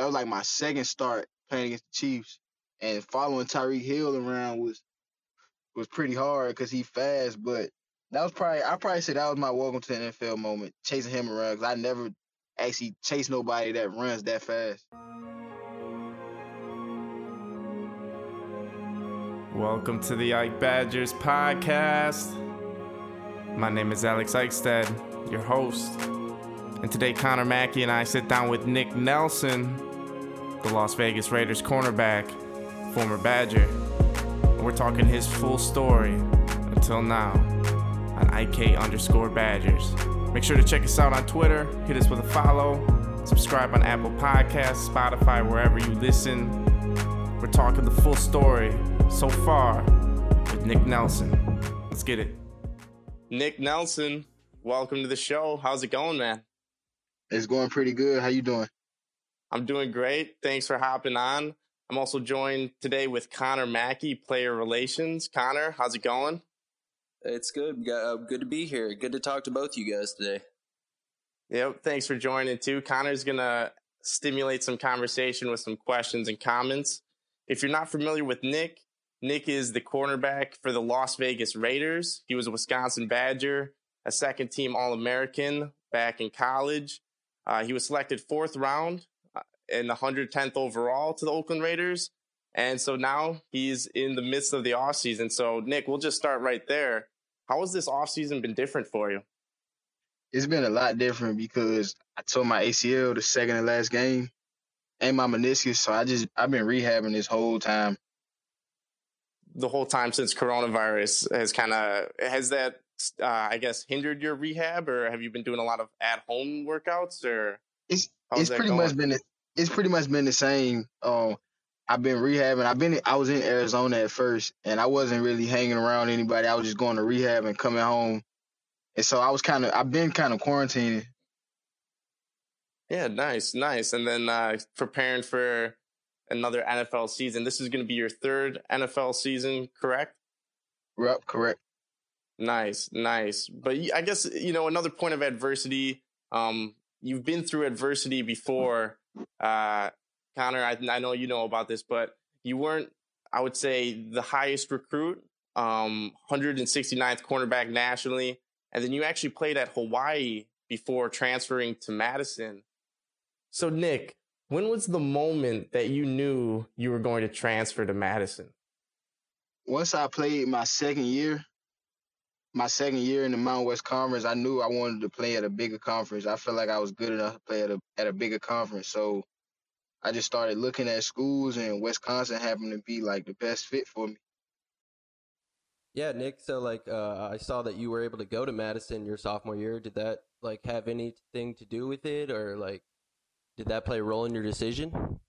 that was like my second start playing against the Chiefs, and following Tyreek Hill around was was pretty hard because he fast. But that was probably I probably say that was my welcome to the NFL moment, chasing him around because I never actually chased nobody that runs that fast. Welcome to the Ike Badgers podcast. My name is Alex Eichstead, your host. And today, Connor Mackey and I sit down with Nick Nelson, the Las Vegas Raiders cornerback, former Badger. And we're talking his full story until now on IK underscore Badgers. Make sure to check us out on Twitter, hit us with a follow, subscribe on Apple Podcasts, Spotify, wherever you listen. We're talking the full story so far with Nick Nelson. Let's get it. Nick Nelson, welcome to the show. How's it going, man? It's going pretty good. How you doing? I'm doing great. Thanks for hopping on. I'm also joined today with Connor Mackey, Player Relations. Connor, how's it going? It's good. Uh, good to be here. Good to talk to both you guys today. Yep. Thanks for joining too. Connor's gonna stimulate some conversation with some questions and comments. If you're not familiar with Nick, Nick is the cornerback for the Las Vegas Raiders. He was a Wisconsin Badger, a second team All American back in college. Uh, he was selected fourth round in the 110th overall to the Oakland Raiders. And so now he's in the midst of the offseason. So, Nick, we'll just start right there. How has this offseason been different for you? It's been a lot different because I tore my ACL the second and last game and my meniscus. So I just, I've been rehabbing this whole time. The whole time since coronavirus has kind of, has that uh, I guess, hindered your rehab, or have you been doing a lot of at home workouts? Or it's it's pretty going? much been it's pretty much been the same. Um, I've been rehabbing. I've been I was in Arizona at first, and I wasn't really hanging around anybody. I was just going to rehab and coming home, and so I was kind of I've been kind of quarantining. Yeah, nice, nice. And then uh, preparing for another NFL season. This is going to be your third NFL season, correct? Yep, correct. Nice, nice. But I guess you know another point of adversity. Um, you've been through adversity before, uh, Connor. I, I know you know about this, but you weren't. I would say the highest recruit, um, 169th cornerback nationally, and then you actually played at Hawaii before transferring to Madison. So, Nick, when was the moment that you knew you were going to transfer to Madison? Once I played my second year, my second year in the Mountain West Conference, I knew I wanted to play at a bigger conference. I felt like I was good enough to play at a at a bigger conference. So I just started looking at schools, and Wisconsin happened to be like the best fit for me. Yeah, Nick. So like, uh, I saw that you were able to go to Madison your sophomore year. Did that like have anything to do with it, or like, did that play a role in your decision?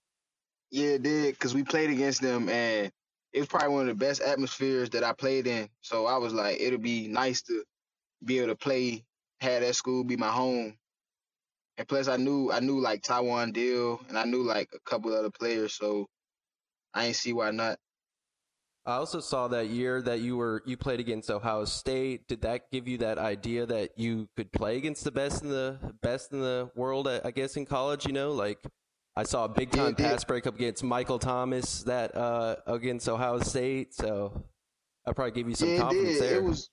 Yeah, it did because we played against them, and it was probably one of the best atmospheres that I played in. So I was like, it'll be nice to be able to play, have that school be my home. And plus I knew I knew like Taiwan Deal and I knew like a couple other players, so I ain't see why not. I also saw that year that you were you played against Ohio State. Did that give you that idea that you could play against the best in the best in the world? I guess in college, you know, like I saw a big time pass breakup against Michael Thomas that uh, against Ohio State. So I probably give you some yeah, confidence there. It was,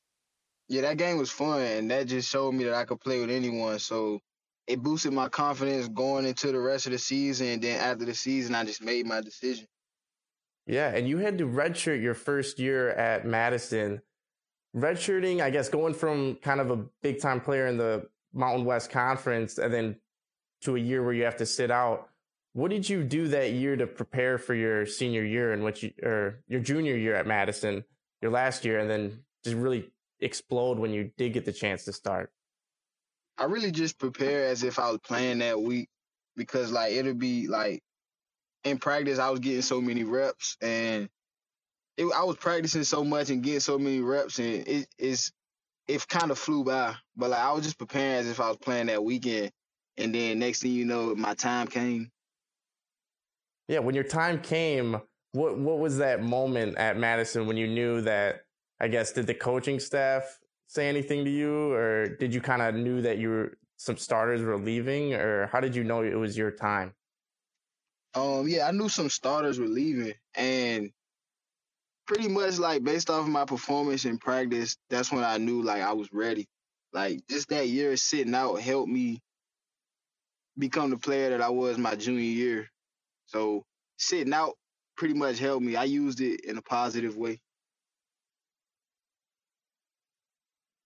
yeah, that game was fun, and that just showed me that I could play with anyone. So it boosted my confidence going into the rest of the season. And then after the season, I just made my decision. Yeah, and you had to redshirt your first year at Madison. Redshirting, I guess, going from kind of a big time player in the Mountain West Conference and then to a year where you have to sit out what did you do that year to prepare for your senior year and what you or your junior year at Madison, your last year, and then just really explode when you did get the chance to start? I really just prepare as if I was playing that week because like it'll be like in practice I was getting so many reps and it, I was practicing so much and getting so many reps and it, it's it kind of flew by. But like I was just preparing as if I was playing that weekend, and then next thing you know, my time came yeah, when your time came, what what was that moment at Madison when you knew that? I guess did the coaching staff say anything to you, or did you kind of knew that you were some starters were leaving, or how did you know it was your time? Um, yeah, I knew some starters were leaving, and pretty much like based off of my performance in practice, that's when I knew like I was ready. Like just that year sitting out helped me become the player that I was my junior year. So sitting out pretty much helped me. I used it in a positive way.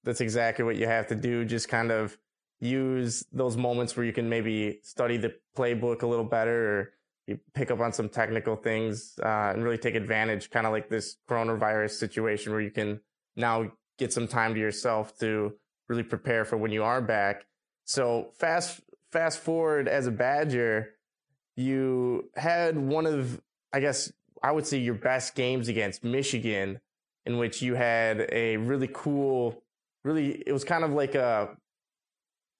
That's exactly what you have to do. Just kind of use those moments where you can maybe study the playbook a little better or you pick up on some technical things uh, and really take advantage, kind of like this coronavirus situation where you can now get some time to yourself to really prepare for when you are back. So fast fast forward as a Badger, you had one of I guess I would say your best games against Michigan, in which you had a really cool, really it was kind of like a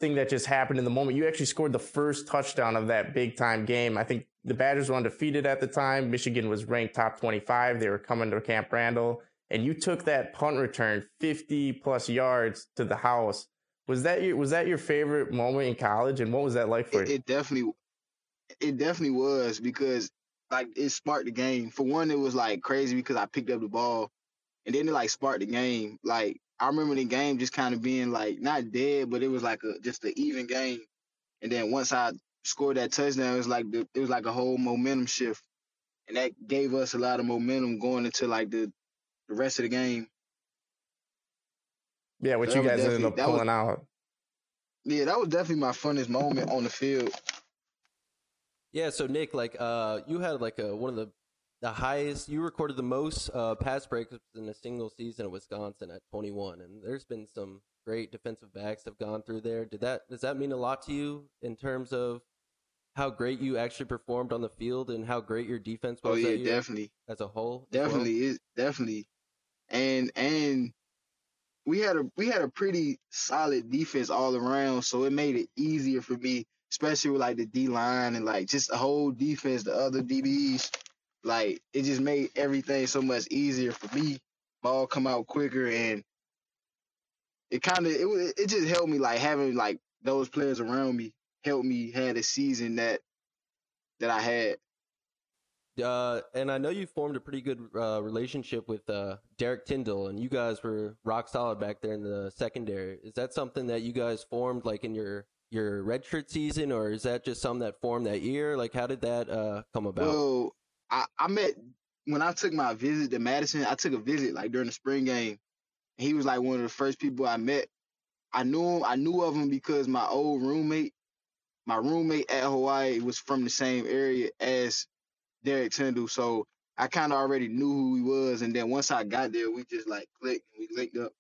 thing that just happened in the moment. You actually scored the first touchdown of that big time game. I think the Badgers were undefeated at the time. Michigan was ranked top 25. They were coming to Camp Randall. And you took that punt return 50 plus yards to the house. Was that your was that your favorite moment in college? And what was that like for It, you? it definitely, it definitely was because like it sparked the game. For one, it was like crazy because I picked up the ball, and then it like sparked the game. Like I remember the game just kind of being like not dead, but it was like a just an even game. And then once I scored that touchdown, it was like the, it was like a whole momentum shift, and that gave us a lot of momentum going into like the the rest of the game. Yeah, what that you guys ended up that was- pulling out. Yeah, that was definitely my funnest moment on the field. Yeah, so Nick, like uh you had like a one of the the highest you recorded the most uh pass breakups in a single season at Wisconsin at 21 and there's been some great defensive backs that have gone through there. Did that does that mean a lot to you in terms of how great you actually performed on the field and how great your defense was Oh yeah, definitely. as a whole? as well? definitely is definitely and and we had a we had a pretty solid defense all around so it made it easier for me especially with like the d line and like just the whole defense the other dbs like it just made everything so much easier for me ball come out quicker and it kind of it it just helped me like having like those players around me helped me had a season that that i had Uh, and I know you formed a pretty good uh, relationship with uh, Derrick Tindal, and you guys were rock solid back there in the secondary. Is that something that you guys formed like in your your redshirt season, or is that just something that formed that year? Like, how did that uh, come about? Well, I, I met when I took my visit to Madison. I took a visit like during the spring game. He was like one of the first people I met. I knew him. I knew of him because my old roommate, my roommate at Hawaii, was from the same area as Derrick Tindal. So I kind of already knew who he was. And then once I got there, we just like clicked and we linked up.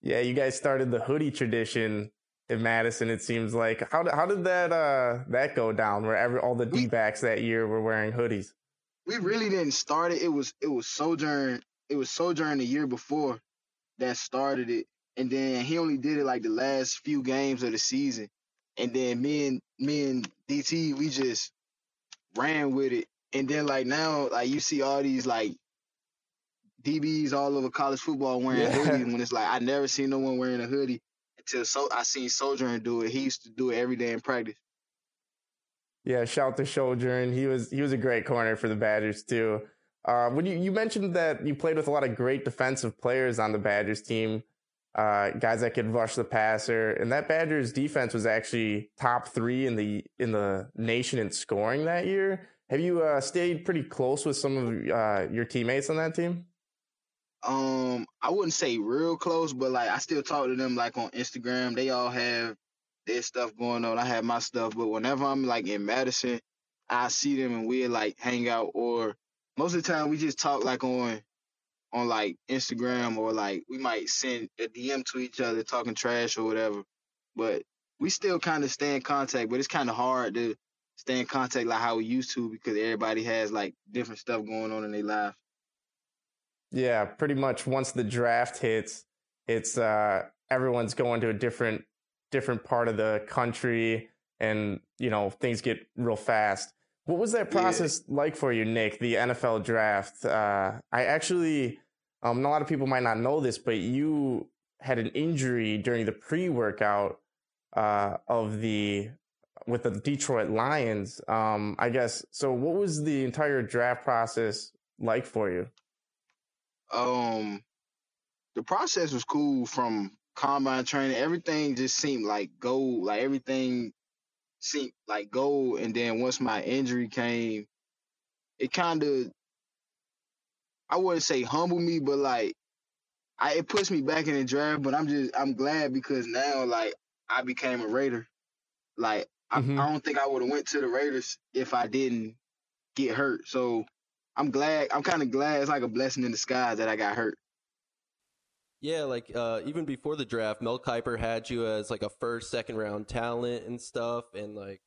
Yeah, you guys started the hoodie tradition in Madison. It seems like how did, how did that uh that go down? Where every all the D backs that year were wearing hoodies. we really didn't start it. It was it was Sojourn. It was Sojourn the year before that started it, and then he only did it like the last few games of the season, and then me and me and DT we just ran with it, and then like now like you see all these like DBs all over college football wearing Yeah. hoodies when it's like I never seen no one wearing a hoodie until so I seen Sojourn do it. He used to do it every day in practice. Yeah, shout to Sojourn. He was he was a great corner for the Badgers too. Uh, when you, you mentioned that you played with a lot of great defensive players on the Badgers team, uh, guys that could rush the passer, and that Badgers defense was actually top three in the in the nation in scoring that year. Have you uh, stayed pretty close with some of uh, your teammates on that team? Um I wouldn't say real close, but like I still talk to them like on Instagram. They all have their stuff going on. I have my stuff, but whenever I'm like in Madison, I see them and we like hang out or most of the time we just talk like on on like Instagram or like we might send a DM to each other talking trash or whatever. But we still kind of stay in contact, but it's kind of hard to stay in contact like how we used to because everybody has like different stuff going on in their life. Yeah, pretty much once the draft hits, it's uh everyone's going to a different different part of the country and you know, things get real fast. What was that Yeah. process like for you, Nick, the NFL draft? Uh I actually um a lot of people might not know this, but you had an injury during the pre-workout uh of the with the Detroit Lions. Um, I guess so. What was the entire draft process like for you? Um, the process was cool from combine training. Everything just seemed like gold. Like everything seemed like gold. And then once my injury came, it kind of I wouldn't say humble me, but like I it pushed me back in the draft. But I'm just I'm glad because now like I became a Raider. Like I, mm-hmm. I don't think I would have went to the Raiders if I didn't get hurt. So I'm glad. I'm kind of glad. It's like a blessing in disguise that I got hurt. Yeah, like uh, even before the draft, Mel Kiper had you as like a first, second round talent and stuff, and like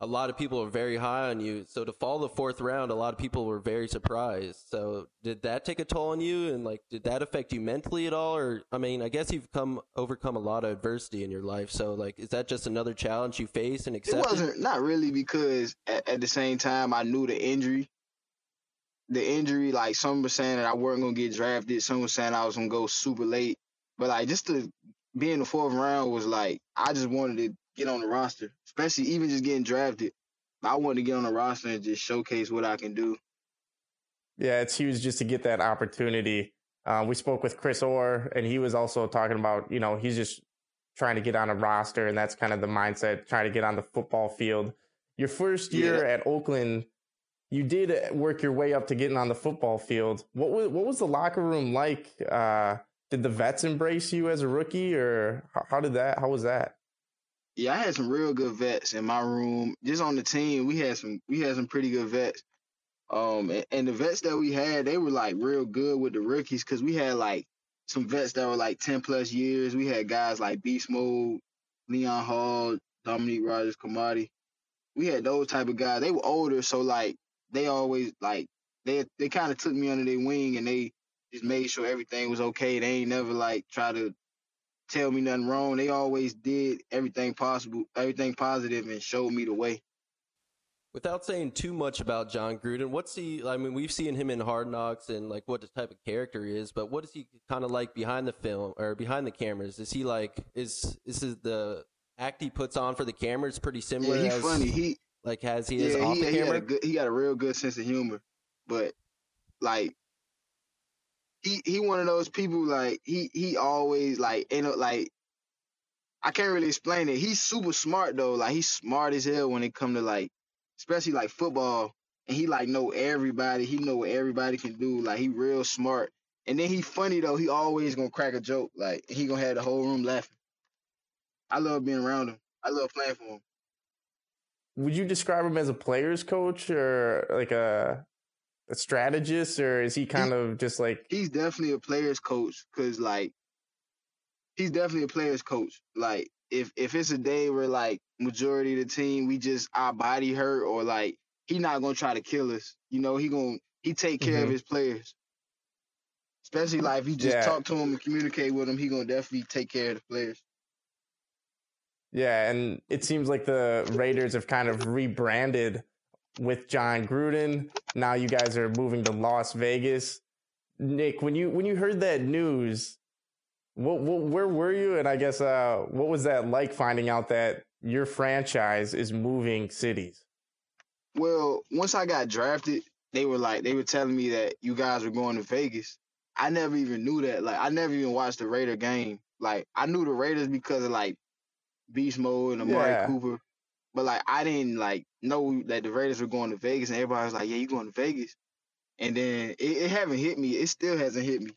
a lot of people are very high on you. So to fall the fourth round, a lot of people were very surprised. So did that take a toll on you, and like did that affect you mentally at all? Or I mean, I guess you've come overcome a lot of adversity in your life. So like, is that just another challenge you face and accept? It wasn't not really because at, at the same time I knew the injury the injury, like some were saying that I weren't gonna get drafted, some were saying I was gonna go super late. But like just to be in the fourth round was like I just wanted to get on the roster, especially even just getting drafted. I wanted to get on the roster and just showcase what I can do. Yeah, it's huge just to get that opportunity. Uh, we spoke with Chris Orr, and he was also talking about, you know, he's just trying to get on a roster, and that's kind of the mindset, trying to get on the football field. Your first year yeah. at Oakland, you did work your way up to getting on the football field. What was what was the locker room like? Uh, did the vets embrace you as a rookie, or how, did that? How was that? Yeah, I had some real good vets in my room. Just on the team, we had some we had some pretty good vets. Um, and, and the vets that we had, they were like real good with the rookies because we had like some vets that were like ten plus years. We had guys like Beast Mode, Leon Hall, Dominique Rodgers-Cromartie. We had those type of guys. They were older, so like they always like they they kind of took me under their wing and they just made sure everything was okay. They ain't never like try to tell me nothing wrong. They always did everything possible, everything positive, and showed me the way. Without saying too much about Jon Gruden, what's he? I mean, we've seen him in Hard Knocks and like what the type of character he is, but what is he kind of like behind the film or behind the cameras? Is he like is is the act he puts on for the cameras pretty similar? Yeah, he's as, funny. He like has he yeah, off he, the he camera? Good, he got a real good sense of humor, but like he he one of those people like he he always like you know like I can't really explain it. He's super smart though. Like he's smart as hell when it come to like especially like football. And he like know everybody. He know what everybody can do. Like he real smart. And then he funny though. He always gonna crack a joke. Like he gonna have the whole room laughing. I love being around him. I love playing for him would you describe him as a player's coach or like a a strategist or is he kind he, of just like he's definitely a player's coach because like he's definitely a player's coach like if if it's a day where like majority of the team we just our body hurt or like he not gonna try to kill us you know he gonna he take care mm-hmm. of his players especially like if you just yeah. talk to him and communicate with him he gonna definitely take care of the players yeah, and it seems like the Raiders have kind of rebranded with Jon Gruden. Now you guys are moving to Las Vegas. Nick, when you when you heard that news, what, what where were you? And I guess uh, what was that like finding out that your franchise is moving cities? Well, once I got drafted, they were like they were telling me that you guys were going to Vegas. I never even knew that. Like I never even watched the Raider game. Like I knew the Raiders because of like Beast Mode and Amari yeah. Cooper. But like I didn't like know that the Raiders were going to Vegas, and everybody was like, "Yeah, you going to Vegas?" And then it, it haven't hit me. It still hasn't hit me.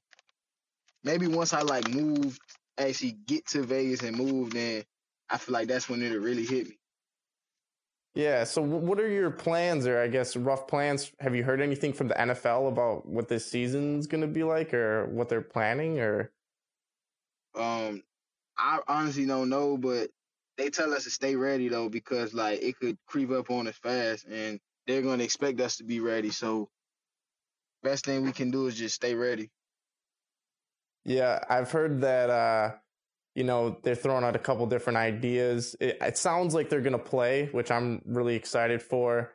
Maybe once I like moved, actually get to Vegas and move, then I feel like that's when it'll really hit me. Yeah. So, what are your plans, or I guess rough plans? Have you heard anything from the NFL about what this season's going to be like, or what they're planning, or? Um, I honestly don't know, but they tell us to stay ready though because like it could creep up on us fast, and they're going to expect us to be ready. So, best thing we can do is just stay ready. Yeah, I've heard that. uh you know they're throwing out a couple different ideas. It, it sounds like they're going to play, which I'm really excited for.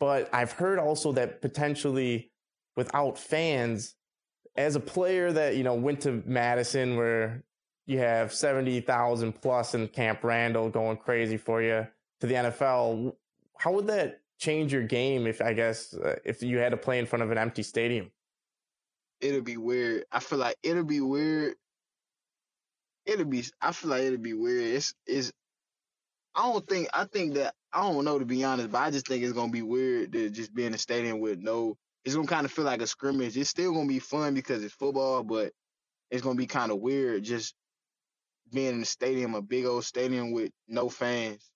But I've heard also that potentially without fans, as a player that you know went to Madison, where you have 70,000 plus in Camp Randall going crazy for you to the NFL, how would that change your game if I guess uh, if you had to play in front of an empty stadium? It'll be weird. I feel like it'll be weird. It'll be. I feel like it'll be weird. It's. I don't think. I think that. I don't know to be honest, but I just think it's gonna be weird to just be in a stadium with no. It's gonna kind of feel like a scrimmage. It's still gonna be fun because it's football, but it's gonna be kind of weird just being in the stadium, a big old stadium with no fans.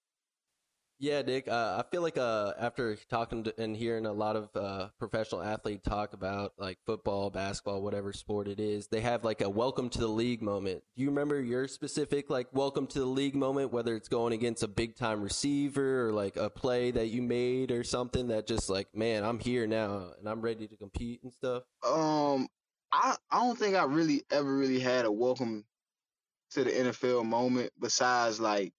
Yeah, Nick. Uh, I feel like uh, after talking to, and hearing a lot of uh, professional athlete talk about like football, basketball, whatever sport it is, they have like a welcome to the league moment. Do you remember your specific like welcome to the league moment, whether it's going against a big time receiver or like a play that you made or something that just like, man, I'm here now and I'm ready to compete and stuff? Um, I I don't think I really ever really had a welcome to the NFL moment besides like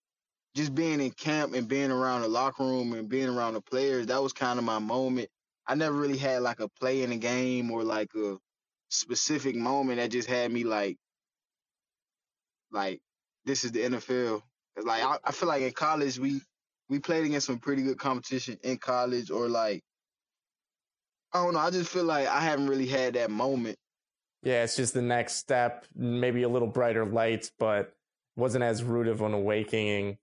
just being in camp and being around the locker room and being around the players, that was kind of my moment. I never really had like a play in the game or like a specific moment that just had me like, like this is the NFL. Cause like I, I feel like in college we we played against some pretty good competition in college or like I don't know. I just feel like I haven't really had that moment. Yeah, it's just the next step, maybe a little brighter lights, but wasn't as rude of an awakening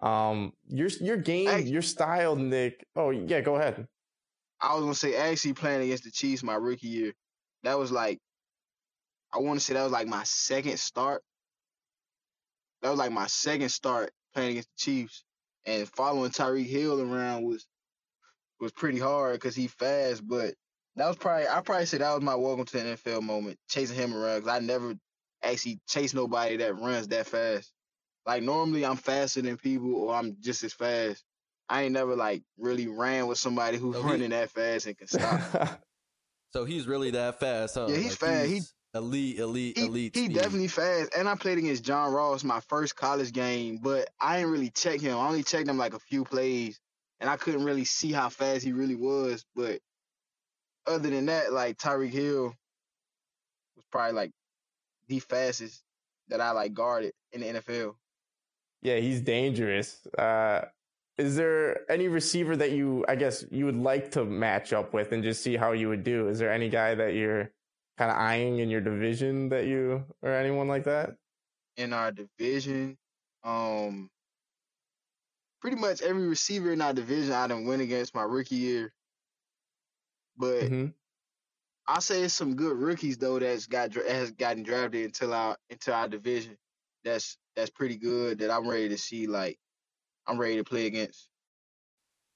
um, your your game, I, your style, Nick. Oh yeah, go ahead. I was gonna say actually playing against the Chiefs my rookie year. That was like, I want to say that was like my second start. That was like my second start playing against the Chiefs, and following Tyreek Hill around was was pretty hard because he fast. But that was probably I probably say that was my welcome to the NFL moment, chasing him around because I never actually chase nobody that runs that fast. Like normally I'm faster than people or I'm just as fast. I ain't never like really ran with somebody who's so running he, that fast and can stop. so he's really that fast, huh? Yeah, he's like fast. He's he elite, elite, he, elite. He speed. definitely fast. And I played against John Ross my first college game, but I didn't really check him. I only checked him like a few plays, and I couldn't really see how fast he really was. But other than that, like Tyreek Hill was probably like the fastest that I like guarded in the NFL. Yeah, he's dangerous. Uh, is there any receiver that you, I guess, you would like to match up with and just see how you would do? Is there any guy that you're kind of eyeing in your division that you or anyone like that? In our division, um, pretty much every receiver in our division I done win against my rookie year. But mm-hmm. I say it's some good rookies though that's got has gotten drafted into our into our division. That's that's pretty good that I'm ready to see. Like, I'm ready to play against.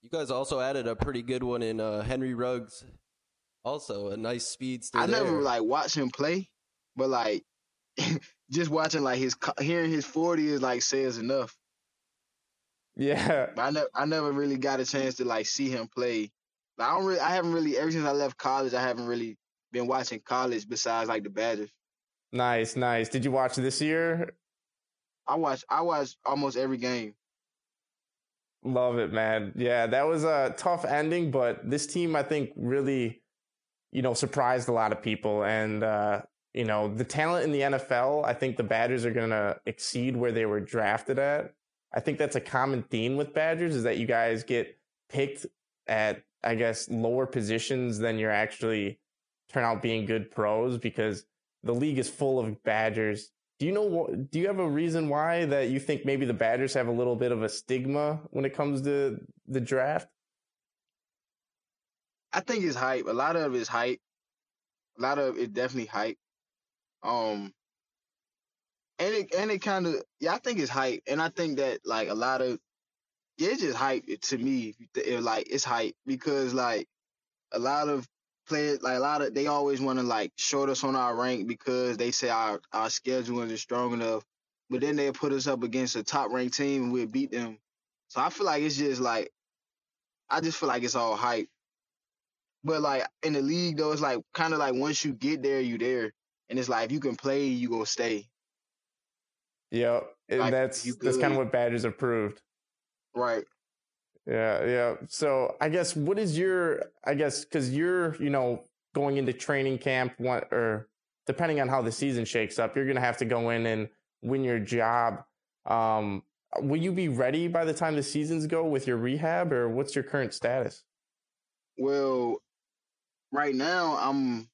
You guys also added a pretty good one in uh, Henry Ruggs. Also, a nice speedster. I there. never like watch him play, but like just watching like his hearing his forty is like says enough. Yeah, but I never I never really got a chance to like see him play. I don't really I haven't really ever since I left college I haven't really been watching college besides like the Badgers. Nice, nice. Did you watch this year I watch I watch almost every game. Love it, man. Yeah, that was a tough ending, but this team I think really, you know, surprised a lot of people. And uh, you know, the talent in the NFL, I think the Badgers are gonna exceed where they were drafted at. I think that's a common theme with Badgers is that you guys get picked at, I guess, lower positions than you're actually turn out being good pros because the league is full of Badgers do you know what? do you have a reason why that you think maybe the Badgers have a little bit of a stigma when it comes to the draft? I think it's hype. A lot of it is hype. A lot of it definitely hype. Um, and it and it kind of yeah, I think it's hype, and I think that like a lot of it's just hype to me. It, like it's hype because like a lot of players like a lot of they always want to like short us on our rank because they say our our schedule isn't strong enough. But then they put us up against a top ranked team and we'll beat them. So I feel like it's just like I just feel like it's all hype. But like in the league though, it's like kind of like once you get there, you there, and it's like if you can play, you gonna stay. Yeah, and like, that's that's kind of what Badgers have proved. Right. Yeah, yeah. So I guess what is your I guess because you're you know going into training camp one or depending on how the season shakes up, you're gonna have to go in and win your job. Um, will you be ready by the time the seasons go with your rehab, or what's your current status? Well, right now I'm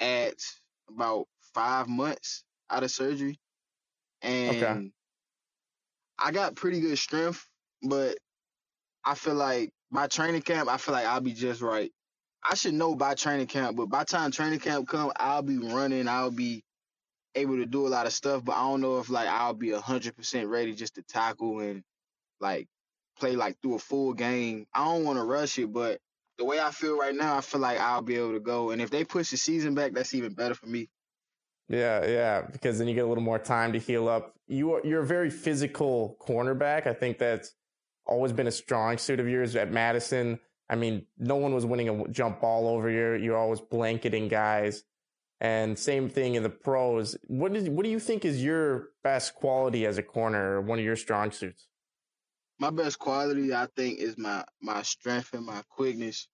at about five months out of surgery, and Okay. I got pretty good strength, but I feel like by training camp, I feel like I'll be just right. I should know by training camp, but by time training camp come, I'll be running. I'll be able to do a lot of stuff, but I don't know if like I'll be hundred percent ready just to tackle and like play like through a full game. I don't want to rush it, but the way I feel right now, I feel like I'll be able to go. And if they push the season back, that's even better for me. Yeah, yeah, because then you get a little more time to heal up. You are, you're a very physical cornerback. I think that's always been a strong suit of yours at Madison. I mean, no one was winning a jump ball over you. You're always blanketing guys. And same thing in the pros. What is what do you think is your best quality as a corner or one of your strong suits? My best quality, I think, is my my strength and my quickness.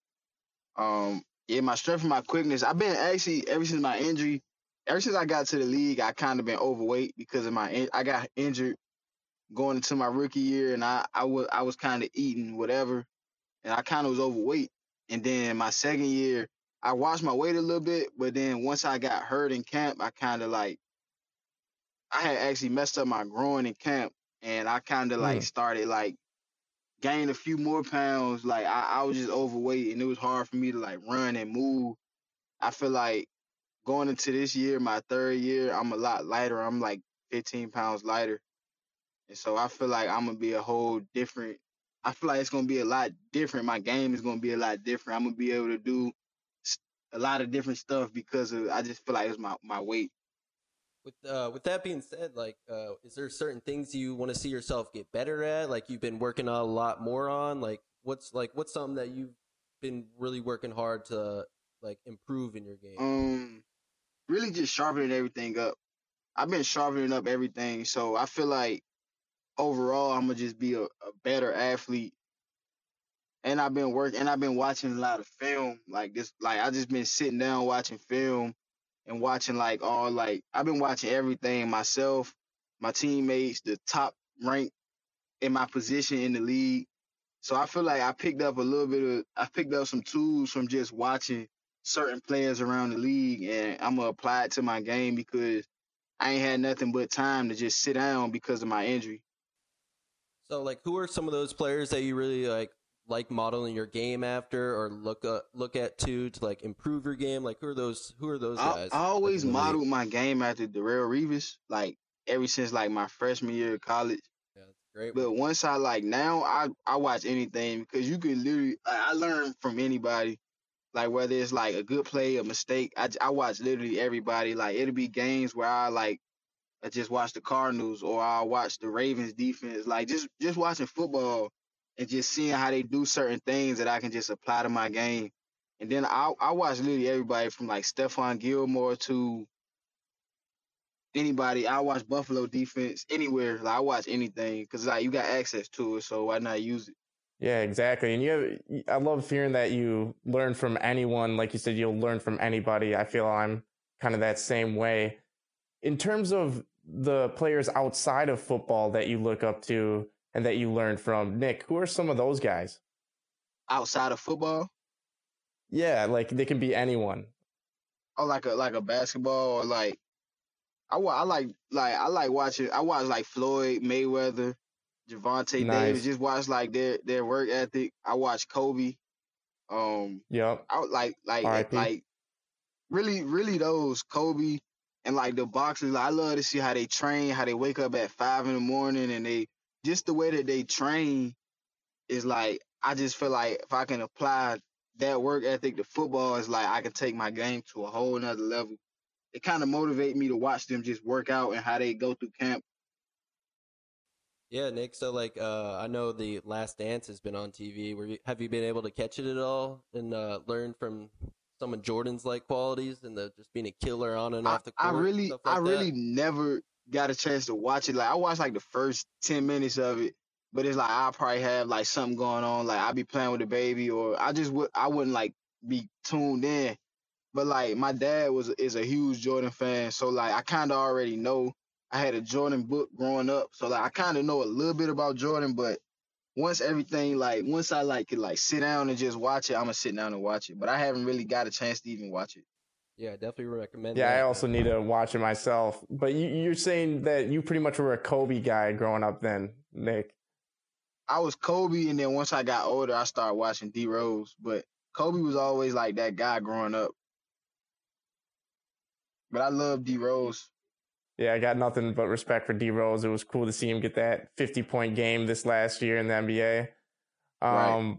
Um, yeah, my strength and my quickness. I've been actually ever since my injury, ever since I got to the league, I kind of been overweight because of my I got injured going into my rookie year, and I I was I was kind of eating whatever, and I kind of was overweight. And then my second year, I watched my weight a little bit, but then once I got hurt in camp, I kind of like I had actually messed up my groin in camp, and I kind of like Mm. started like gained a few more pounds. Like I, I was just overweight, and it was hard for me to like run and move. I feel like going into this year, my third year, I'm a lot lighter. I'm like 15 pounds lighter, and so I feel like I'm gonna be a whole different. I feel like it's gonna be a lot different. My game is gonna be a lot different. I'm gonna be able to do a lot of different stuff because of I just feel like it's my my weight. With uh, with that being said, like, uh, is there certain things you want to see yourself get better at? Like, you've been working a lot more on. Like, what's like what's something that you've been really working hard to like improve in your game? Um, really just sharpening everything up. I've been sharpening up everything, so I feel like overall I'm gonna just be a, a better athlete. And I've been working, and I've been watching a lot of film. Like this, like I just been sitting down watching film and watching like all like I've been watching everything myself, my teammates, the top rank in my position in the league. So I feel like I picked up a little bit of I picked up some tools from just watching certain players around the league and I'm gonna apply it to my game because I ain't had nothing but time to just sit down because of my injury. So, like, who are some of those players that you really like like modeling your game after, or look uh, look at to to like improve your game? Like, who are those? Who are those I, guys? I like, always league? modeled my game after Darrelle Revis, like ever since like my freshman year of college. Yeah, that's great. But once I like now, I I watch anything because you can literally like, I learn from anybody. Like whether it's like a good play, a mistake, I, I watch literally everybody. Like it'll be games where I like I just watch the Cardinals or I'll watch the Ravens defense. Like just just watching football and just seeing how they do certain things that I can just apply to my game. And then I I watch literally everybody from like Stephon Gilmore to anybody. I watch Buffalo defense anywhere. Like I watch anything because like you got access to it, so why not use it? Yeah, exactly. And you have, I love hearing that you learn from anyone. Like you said, you'll learn from anybody. I feel I'm kind of that same way. In terms of the players outside of football that you look up to and that you learn from, Nick, who are some of those guys? Outside of football, Yeah, like they can be anyone. Oh, like a like a basketball, or like I I like like I like watching. I watch like Floyd Mayweather, Gervonta Nice. Davis. Just watch like their their work ethic. I watch Kobe. Um, Yep. I like like R.I.P.. like really really those Kobe and like the boxers. Like, I love to see how they train, how they wake up at five in the morning, and they just the way that they train is like I just feel like if I can apply that work ethic to football, it's like I can take my game to a whole nother level. It kind of motivate me to watch them just work out and how they go through camp. Yeah, Nick. So, like, uh, I know the Last Dance has been on TV. Were you, have you been able to catch it at all and uh, learn from some of Jordan's like qualities and the just being a killer on and I, off the court. I really, like I really that? never got a chance to watch it. Like I watched like the first ten minutes of it, but it's like I probably have like something going on. Like I'll be playing with the baby, or I just would, I wouldn't like be tuned in. But like my dad was is a huge Jordan fan, so like I kind of already know. I had a Jordan book growing up, so like I kind of know a little bit about Jordan, but once everything like once I like could like sit down and just watch it, I'm gonna sit down and watch it. But I haven't really got a chance to even watch it. Yeah, definitely recommend. Yeah, that. I also need to watch it myself. But you, you're saying that you pretty much were a Kobe guy growing up, then, Nick? I was Kobe, and then once I got older, I started watching D Rose. But Kobe was always like that guy growing up. But I love D Rose. Yeah, I got nothing but respect for D Rose. It was cool to see him get that 50 point game this last year in the NBA. Um, Right.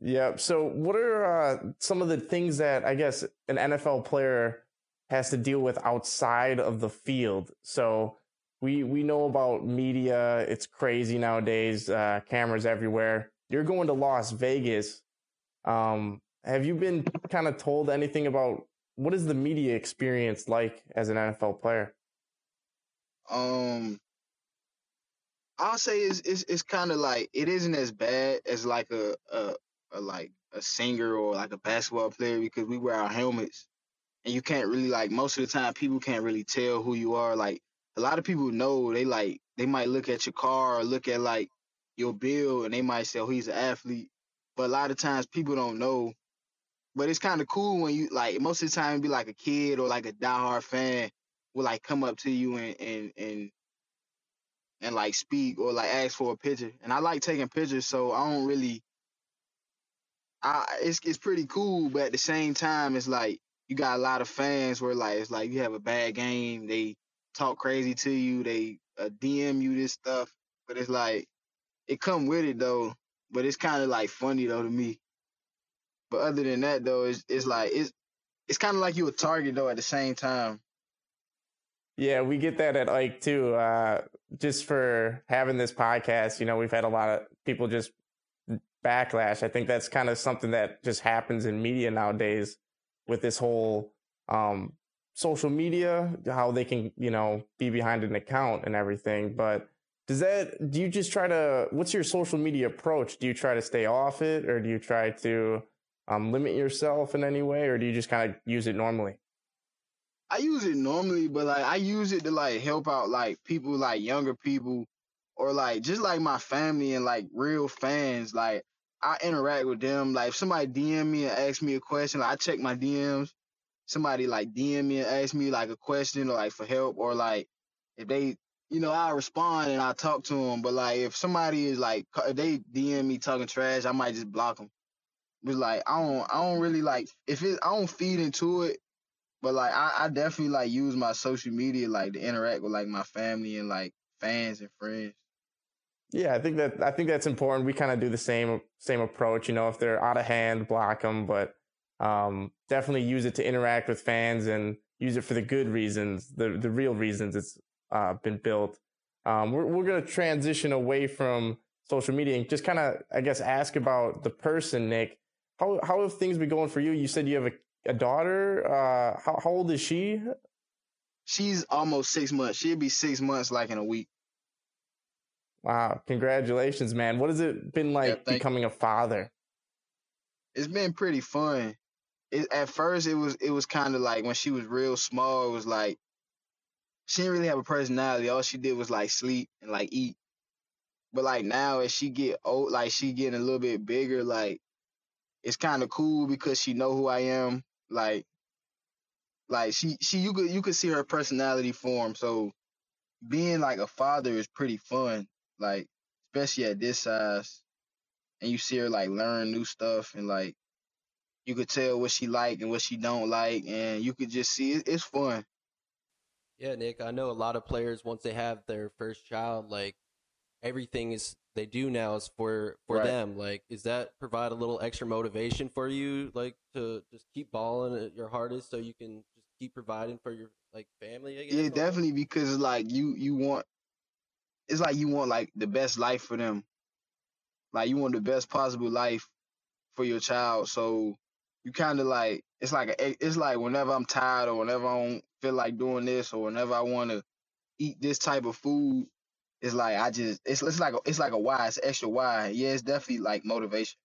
Yeah. So, what are uh, some of the things that I guess an NFL player has to deal with outside of the field? So, we we know about media. It's crazy nowadays. Uh, cameras everywhere. You're going to Las Vegas. Um, have you been kind of told anything about what is the media experience like as an NFL player? Um, I'll say it's it's, it's kind of like it isn't as bad as like a, a a like a singer or like a basketball player because we wear our helmets and you can't really like most of the time people can't really tell who you are. Like a lot of people know they like they might look at your car or look at like your bill and they might say, "Oh, he's an athlete," but a lot of times people don't know. But it's kind of cool when you like most of the time be like a kid or like a diehard fan will like come up to you and and and and like speak or like ask for a picture. And I like taking pictures, so I don't really. I it's it's pretty cool, but at the same time, it's like you got a lot of fans where like it's like you have a bad game, they talk crazy to you, they uh, DM you this stuff, but it's like it come with it though. But it's kind of like funny though to me. But other than that though, it's it's like it's it's kind of like you a target though at the same time. Yeah, we get that at Ike too. Uh, just for having this podcast, you know, we've had a lot of people just backlash. I think that's kind of something that just happens in media nowadays with this whole um, social media, how they can, you know, be behind an account and everything. But does that, do you just try to, what's your social media approach? Do you try to stay off it or do you try to um, limit yourself in any way or do you just kind of use it normally? I use it normally, but like I use it to like help out like people like younger people or like just like my family and like real fans. Like I interact with them. Like if somebody DM me and ask me a question, like I check my DMs. Somebody like DM me and ask me like a question or like for help or like if they you know, I respond and I talk to them. But like if somebody is like if they DM me talking trash, I might just block them. But like I don't I don't really like if it I don't feed into it but like I, I definitely like use my social media like to interact with like my family and like fans and friends. Yeah, I think that I think that's important. We kind of do the same same approach. You know, if they're out of hand, block them, but um, definitely use it to interact with fans and use it for the good reasons, the the real reasons it's uh, been built. Um, we're we're gonna transition away from social media and just kind of, I guess, ask about the person, Nick. How how have things been going for you? You said you have a, a daughter. Uh, how how old is she? She's almost six months. She'll be six months like in a week. Wow, congratulations, man. What has it been like Yeah, becoming a father? It's been pretty fun. It, at first, it was it was kind of like when she was real small. It was like she didn't really have a personality. All she did was like sleep and like eat. But like now, as she get old, like she getting a little bit bigger, like it's kind of cool because she know who I am. Like, like she she you could you could see her personality form. So being like a father is pretty fun. Like especially at this size, and you see her like learn new stuff and like you could tell what she like and what she don't like, and you could just see it, it's fun. Yeah, Nick, I know a lot of players once they have their first child, like everything is they do now is for for Right. them. Like, is that provide a little extra motivation for you, like to just keep balling at your hardest, so you can just keep providing for your like family? I guess. Yeah, definitely because like you you want it's like you want like the best life for them. Like you want the best possible life for your child. So you kind of like it's like a, it's like whenever I'm tired or whenever I don't feel like doing this or whenever I want to eat this type of food, it's like I just it's it's like a, it's like a why, it's extra why. Yeah, it's definitely like motivation.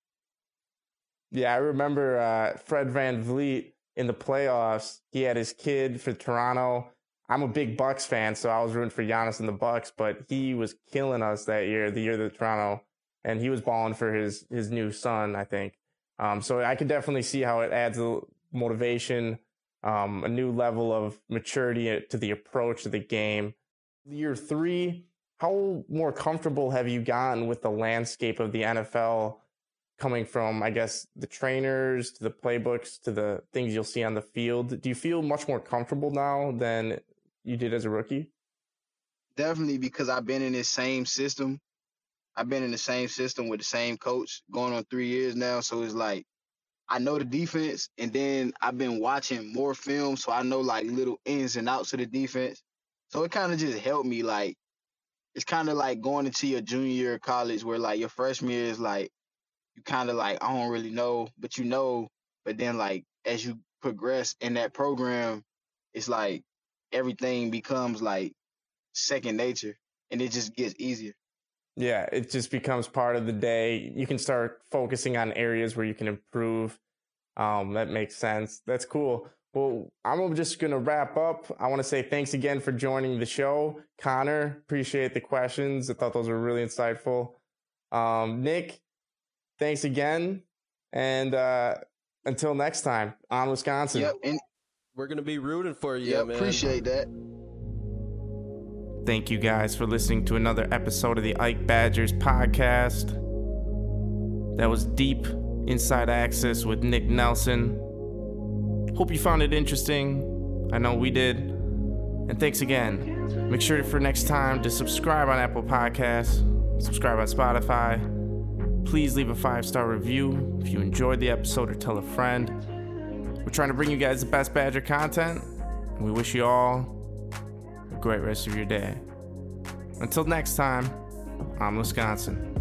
Yeah, I remember uh, Fred VanVleet in the playoffs. He had his kid for Toronto. I'm a big Bucks fan, so I was rooting for Giannis and the Bucks, but he was killing us that year, the year that Toronto, and he was balling for his his new son, I think. Um, so I could definitely see how it adds a motivation, um, a new level of maturity to the approach to the game. Year three, how more comfortable have you gotten with the landscape of the NFL? coming from, I guess, the trainers to the playbooks to the things you'll see on the field. Do you feel much more comfortable now than you did as a rookie? Definitely because I've been in this same system. I've been in the same system with the same coach going on three years now. So it's like I know the defense and then I've been watching more film. So I know like little ins and outs of the defense. So it kind of just helped me like it's kind of like going into your junior year of college where like your freshman year is like you kind of like I don't really know, but you know. But then like as you progress in that program, it's like everything becomes like second nature, and it just gets easier. Yeah, it just becomes part of the day. You can start focusing on areas where you can improve. Um, that makes sense. That's cool. Well, I'm just going to wrap up. I want to say thanks again for joining the show. Connor, appreciate the questions. I thought those were really insightful. Um, Nick, thanks again. And uh, until next time, on Wisconsin. Yep. And We're going to be rooting for you, yeah, man. appreciate that. Thank you guys for listening to another episode of the Ike Badgers podcast. That was deep inside access with Nick Nelson. Hope you found it interesting. I know we did. And thanks again. Make sure for next time to subscribe on Apple Podcasts, subscribe on Spotify. Please leave a five star review if you enjoyed the episode or tell a friend. We're trying to bring you guys the best Badger content. We wish you all a great rest of your day. Until next time, on Wisconsin.